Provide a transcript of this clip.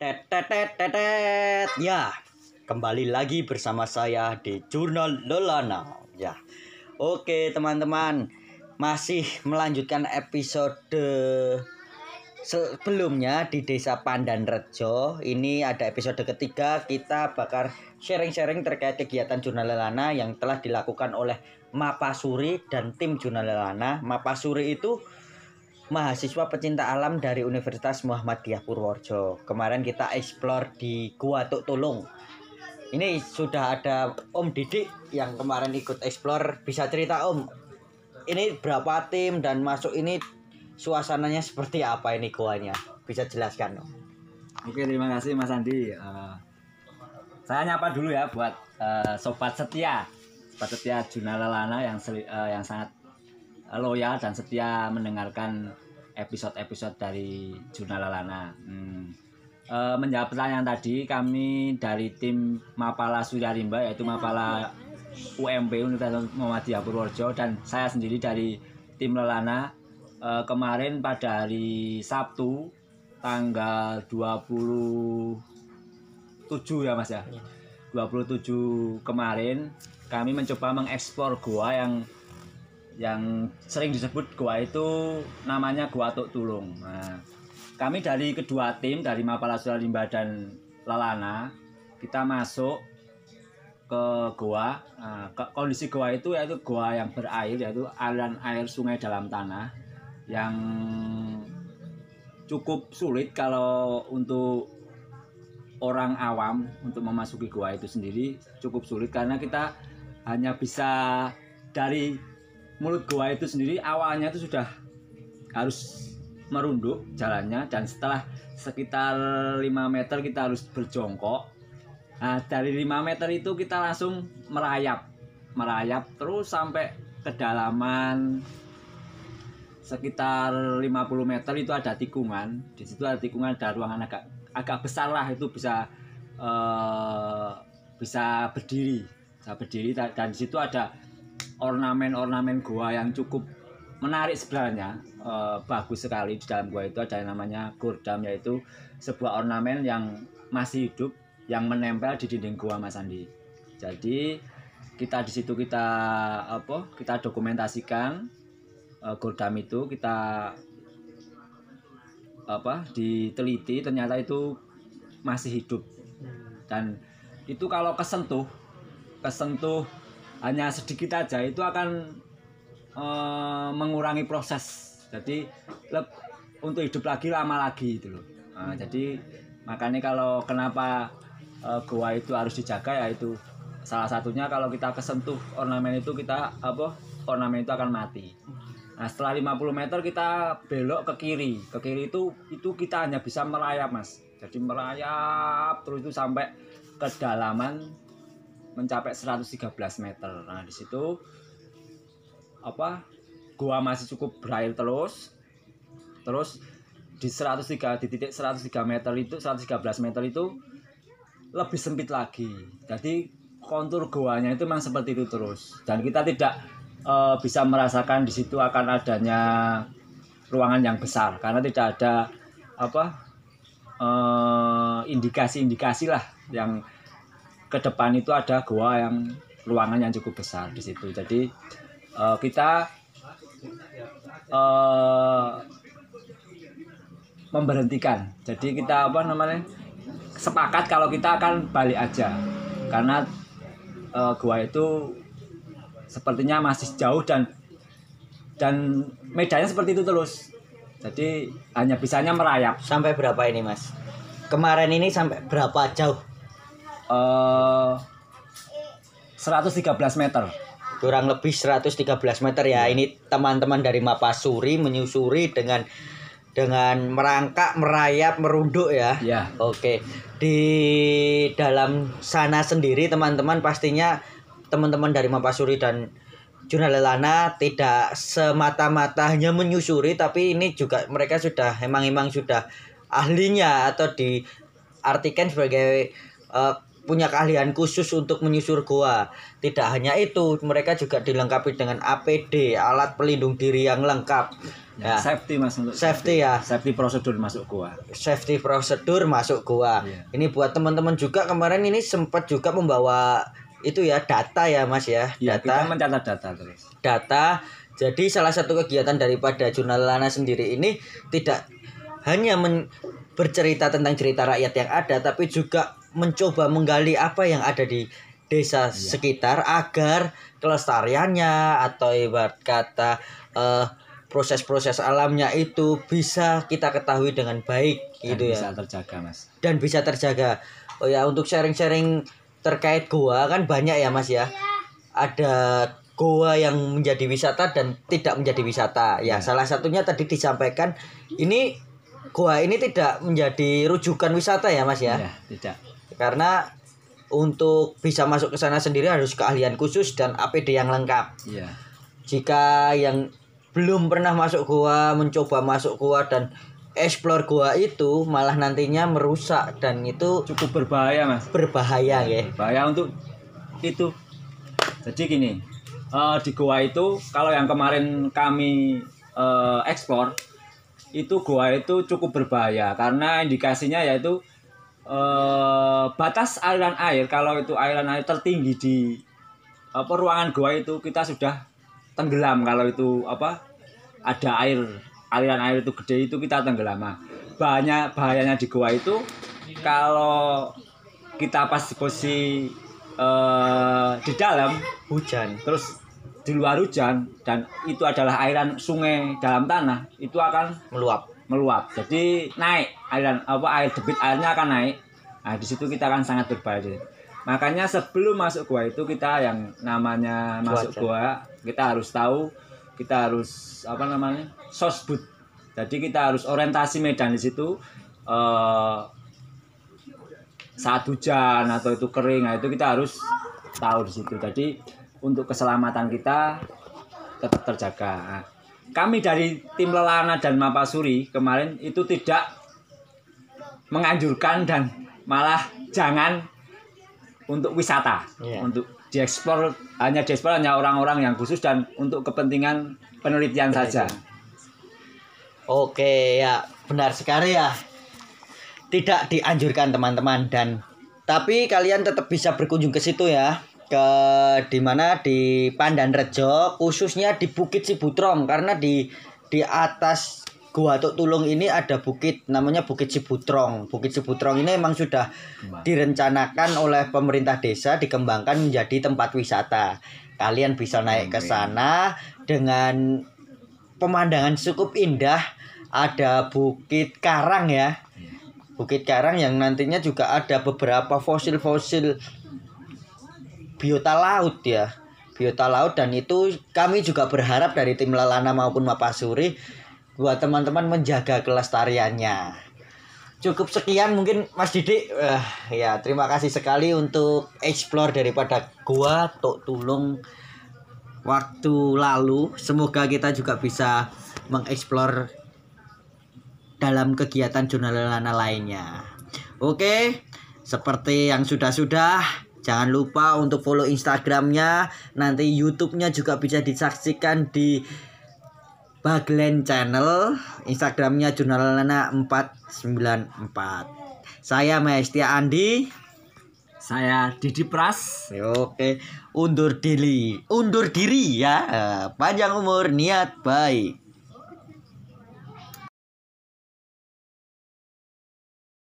Tetetetetet. Ya, kembali lagi bersama saya di Jurnal Lelana. Ya. Oke, teman-teman. Masih melanjutkan episode sebelumnya di Desa Pandan Rejo. Ini ada episode ketiga kita bakal sharing-sharing terkait kegiatan Jurnal Lelana yang telah dilakukan oleh Mapasuri dan tim Jurnal Lelana. Mapasuri itu mahasiswa pecinta alam dari Universitas Muhammadiyah Purworejo. Kemarin kita explore di Gua Tuk Tulung. Ini sudah ada Om Didik yang kemarin ikut explore. Bisa cerita Om, ini berapa tim dan masuk ini suasananya seperti apa ini guanya? Bisa jelaskan Om? Oke terima kasih Mas Andi. Eh, saya nyapa dulu ya buat eh, sobat setia, sobat setia Juna Lelana yang seli- eh, yang sangat loyal dan setia mendengarkan episode-episode dari Juna Lelana. Hmm. Eh, menjawab pertanyaan tadi, kami dari tim Mapala Suryarimba yaitu Mapala UMP Universitas Muhammadiyah Purworejo dan saya sendiri dari tim Lelana eh, kemarin pada hari Sabtu tanggal 27 ya Mas ya. 27 kemarin kami mencoba mengeksplor goa yang yang sering disebut goa itu namanya Goa Tuk Tulung. Nah, kami dari kedua tim dari Mapala Suralimba dan Lalana kita masuk ke goa. Nah, kondisi goa itu yaitu goa yang berair yaitu aliran air sungai dalam tanah yang cukup sulit kalau untuk orang awam untuk memasuki gua itu sendiri cukup sulit karena kita hanya bisa dari mulut gua itu sendiri awalnya itu sudah harus merunduk jalannya dan setelah sekitar 5 meter kita harus berjongkok. Nah dari 5 meter itu kita langsung merayap merayap terus sampai kedalaman sekitar 50 meter itu ada tikungan. Di situ ada tikungan ada ruangan agak agak besar lah. Itu bisa eh, bisa berdiri bisa berdiri. Da- dan di situ ada ornamen-ornamen gua yang cukup menarik sebenarnya Eh, bagus sekali di dalam gua itu. Ada yang namanya gurdam yaitu sebuah ornamen yang masih hidup yang menempel di dinding gua Mas Andi. Jadi kita di situ kita apa kita dokumentasikan gurdam itu kita apa diteliti ternyata itu masih hidup. Dan itu kalau kesentuh kesentuh hanya sedikit aja itu akan eh, mengurangi proses jadi leb- untuk hidup lagi lama lagi itu loh Nah, jadi makanya kalau kenapa eh, goa itu harus dijaga ya itu salah satunya kalau kita kesentuh ornamen itu kita apa ornamen itu akan mati Nah setelah 50 meter kita belok ke kiri. Ke kiri itu itu kita hanya bisa merayap mas. Jadi merayap terus itu sampai kedalaman mencapai 113 meter. Nah di situ apa gua masih cukup berair terus. Terus di 103 di titik 103 meter itu 113 meter itu lebih sempit lagi. Jadi kontur goanya itu memang seperti itu terus. Dan kita tidak eh, bisa merasakan di situ akan adanya ruangan yang besar karena tidak ada apa eh, indikasi-indikasi lah yang ke depan itu ada goa yang ruangan yang cukup besar di situ. Jadi eh, kita eh, memberhentikan. Jadi kita apa namanya sepakat kalau kita akan balik aja karena eh, gua itu sepertinya masih jauh dan dan medannya seperti itu terus. Jadi hanya bisanya merayap. Sampai berapa ini Mas? Kemarin ini sampai berapa jauh? Eh 113 meter. Kurang lebih 113 meter ya. Ini teman-teman dari Mapasuri menyusuri dengan dengan merangkak, merayap, merunduk ya. Ya. Oke, di dalam sana sendiri teman-teman pastinya teman-teman dari Mapasuri dan Jurnal Lelana tidak semata-mata hanya menyusuri tapi ini juga mereka sudah emang emang sudah ahlinya atau diartikan sebagai eh, punya keahlian khusus untuk menyusur goa. Tidak hanya itu, mereka juga dilengkapi dengan APD, alat pelindung diri yang lengkap. Ya, Ya. safety mas untuk Safety ya. safety prosedur masuk gua. safety prosedur masuk gua. Iya. Ini buat teman-teman juga kemarin ini sempat juga membawa itu ya data ya Mas ya. Ya, kita Data mencatat data terus. data. Jadi salah satu kegiatan daripada Jurnal Lana sendiri ini tidak hanya men- bercerita tentang cerita rakyat yang ada tapi juga mencoba menggali apa yang ada di desa sekitar agar kelestariannya atau ibarat kata eh, proses-proses alamnya itu bisa kita ketahui dengan baik Dan gitu ya bisa terjaga mas. dan bisa terjaga. Oh ya untuk sharing-sharing terkait goa kan banyak ya Mas ya. Ada goa yang menjadi wisata dan tidak menjadi wisata. Ya, salah satunya tadi disampaikan ini goa ini tidak menjadi rujukan wisata ya Mas ya. Ya, tidak. Karena untuk bisa masuk ke sana sendiri harus keahlian khusus dan APD yang lengkap. Iya. Jika yang belum pernah masuk goa, mencoba masuk goa dan explore goa itu malah nantinya merusak dan itu Cukup berbahaya mas. berbahaya ya. Berbahaya untuk itu. Jadi gini, eh, di goa itu kalau yang kemarin kami eh, eksplor itu goa itu cukup berbahaya karena indikasinya yaitu eh, batas aliran air kalau itu aliran air tertinggi di apa ruangan goa itu kita sudah tenggelam kalau itu apa ada air aliran air itu gede itu kita tenggelam Nah, banyak bahayanya di goa itu kalau kita pas posisi eh, di dalam Hujan. terus di luar hujan dan itu adalah airan sungai dalam tanah itu akan Meluap. Meluap. Jadi naik aliran apa air debit airnya akan naik. Nah di situ kita akan sangat berbahaya. Makanya sebelum masuk gua itu kita yang namanya masuk Cuaca. gua kita harus tahu kita harus apa namanya sosbud jadi kita harus orientasi medan di situ eh, saat hujan atau itu kering nah itu kita harus tahu di situ. Jadi untuk keselamatan kita tetap terjaga. Nah, kami dari tim Lelana dan Mapasuri kemarin itu tidak menganjurkan dan malah jangan untuk wisata Iya. untuk dieksplor hanya dieksplor hanya orang-orang yang khusus dan untuk kepentingan penelitian saja Oke ya benar sekali ya. Tidak dianjurkan teman-teman dan tapi kalian tetap bisa berkunjung ke situ ya ke di mana di Pandan Rejo khususnya di Bukit Cibutrong karena di di atas Gua Tuk Tulung ini ada bukit namanya Bukit Cibutrong. Bukit Cibutrong ini memang sudah direncanakan oleh pemerintah desa dikembangkan menjadi tempat wisata. Kalian bisa naik ke sana dengan pemandangan cukup indah. Ada Bukit Karang ya. Bukit Karang yang nantinya juga ada beberapa fosil-fosil biota laut ya. Biota laut dan itu kami juga berharap dari tim Lalana maupun Mapasuri buat teman-teman menjaga kelestariannya. Cukup sekian mungkin Mas Didik. Eh, ya, terima kasih sekali untuk explore daripada gua Tok Tulung waktu lalu. Semoga kita juga bisa mengeksplor dalam kegiatan jurnal lainnya. Oke, seperti yang sudah-sudah, jangan lupa untuk follow Instagramnya. Nanti YouTube-nya juga bisa disaksikan di Baglen Channel. Instagramnya jurnal lana 494. Saya Maestia Andi. saya Didi Pras Oke, undur diri, undur diri ya. Panjang umur, niat baik.